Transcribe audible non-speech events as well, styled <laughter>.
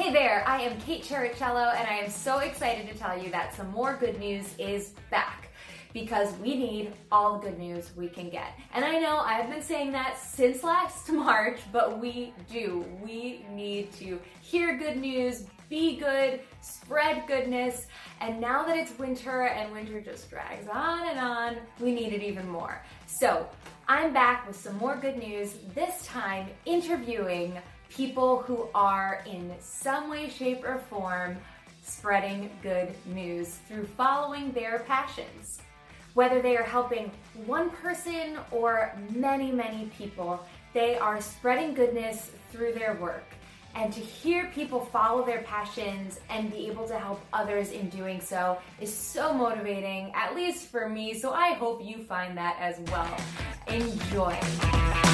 Hey there, I am Kate Chericello, and I am so excited to tell you that some more good news is back because we need all the good news we can get. And I know I've been saying that since last <laughs> March, but we do. We need to hear good news, be good, spread goodness. And now that it's winter and winter just drags on and on, we need it even more. So I'm back with some more good news, this time interviewing people who are in some way, shape, or form spreading good news through following their passions. Whether they are helping one person or many, many people, they are spreading goodness through their work. And to hear people follow their passions and be able to help others in doing so is so motivating, at least for me. So I hope you find that as well. Enjoy.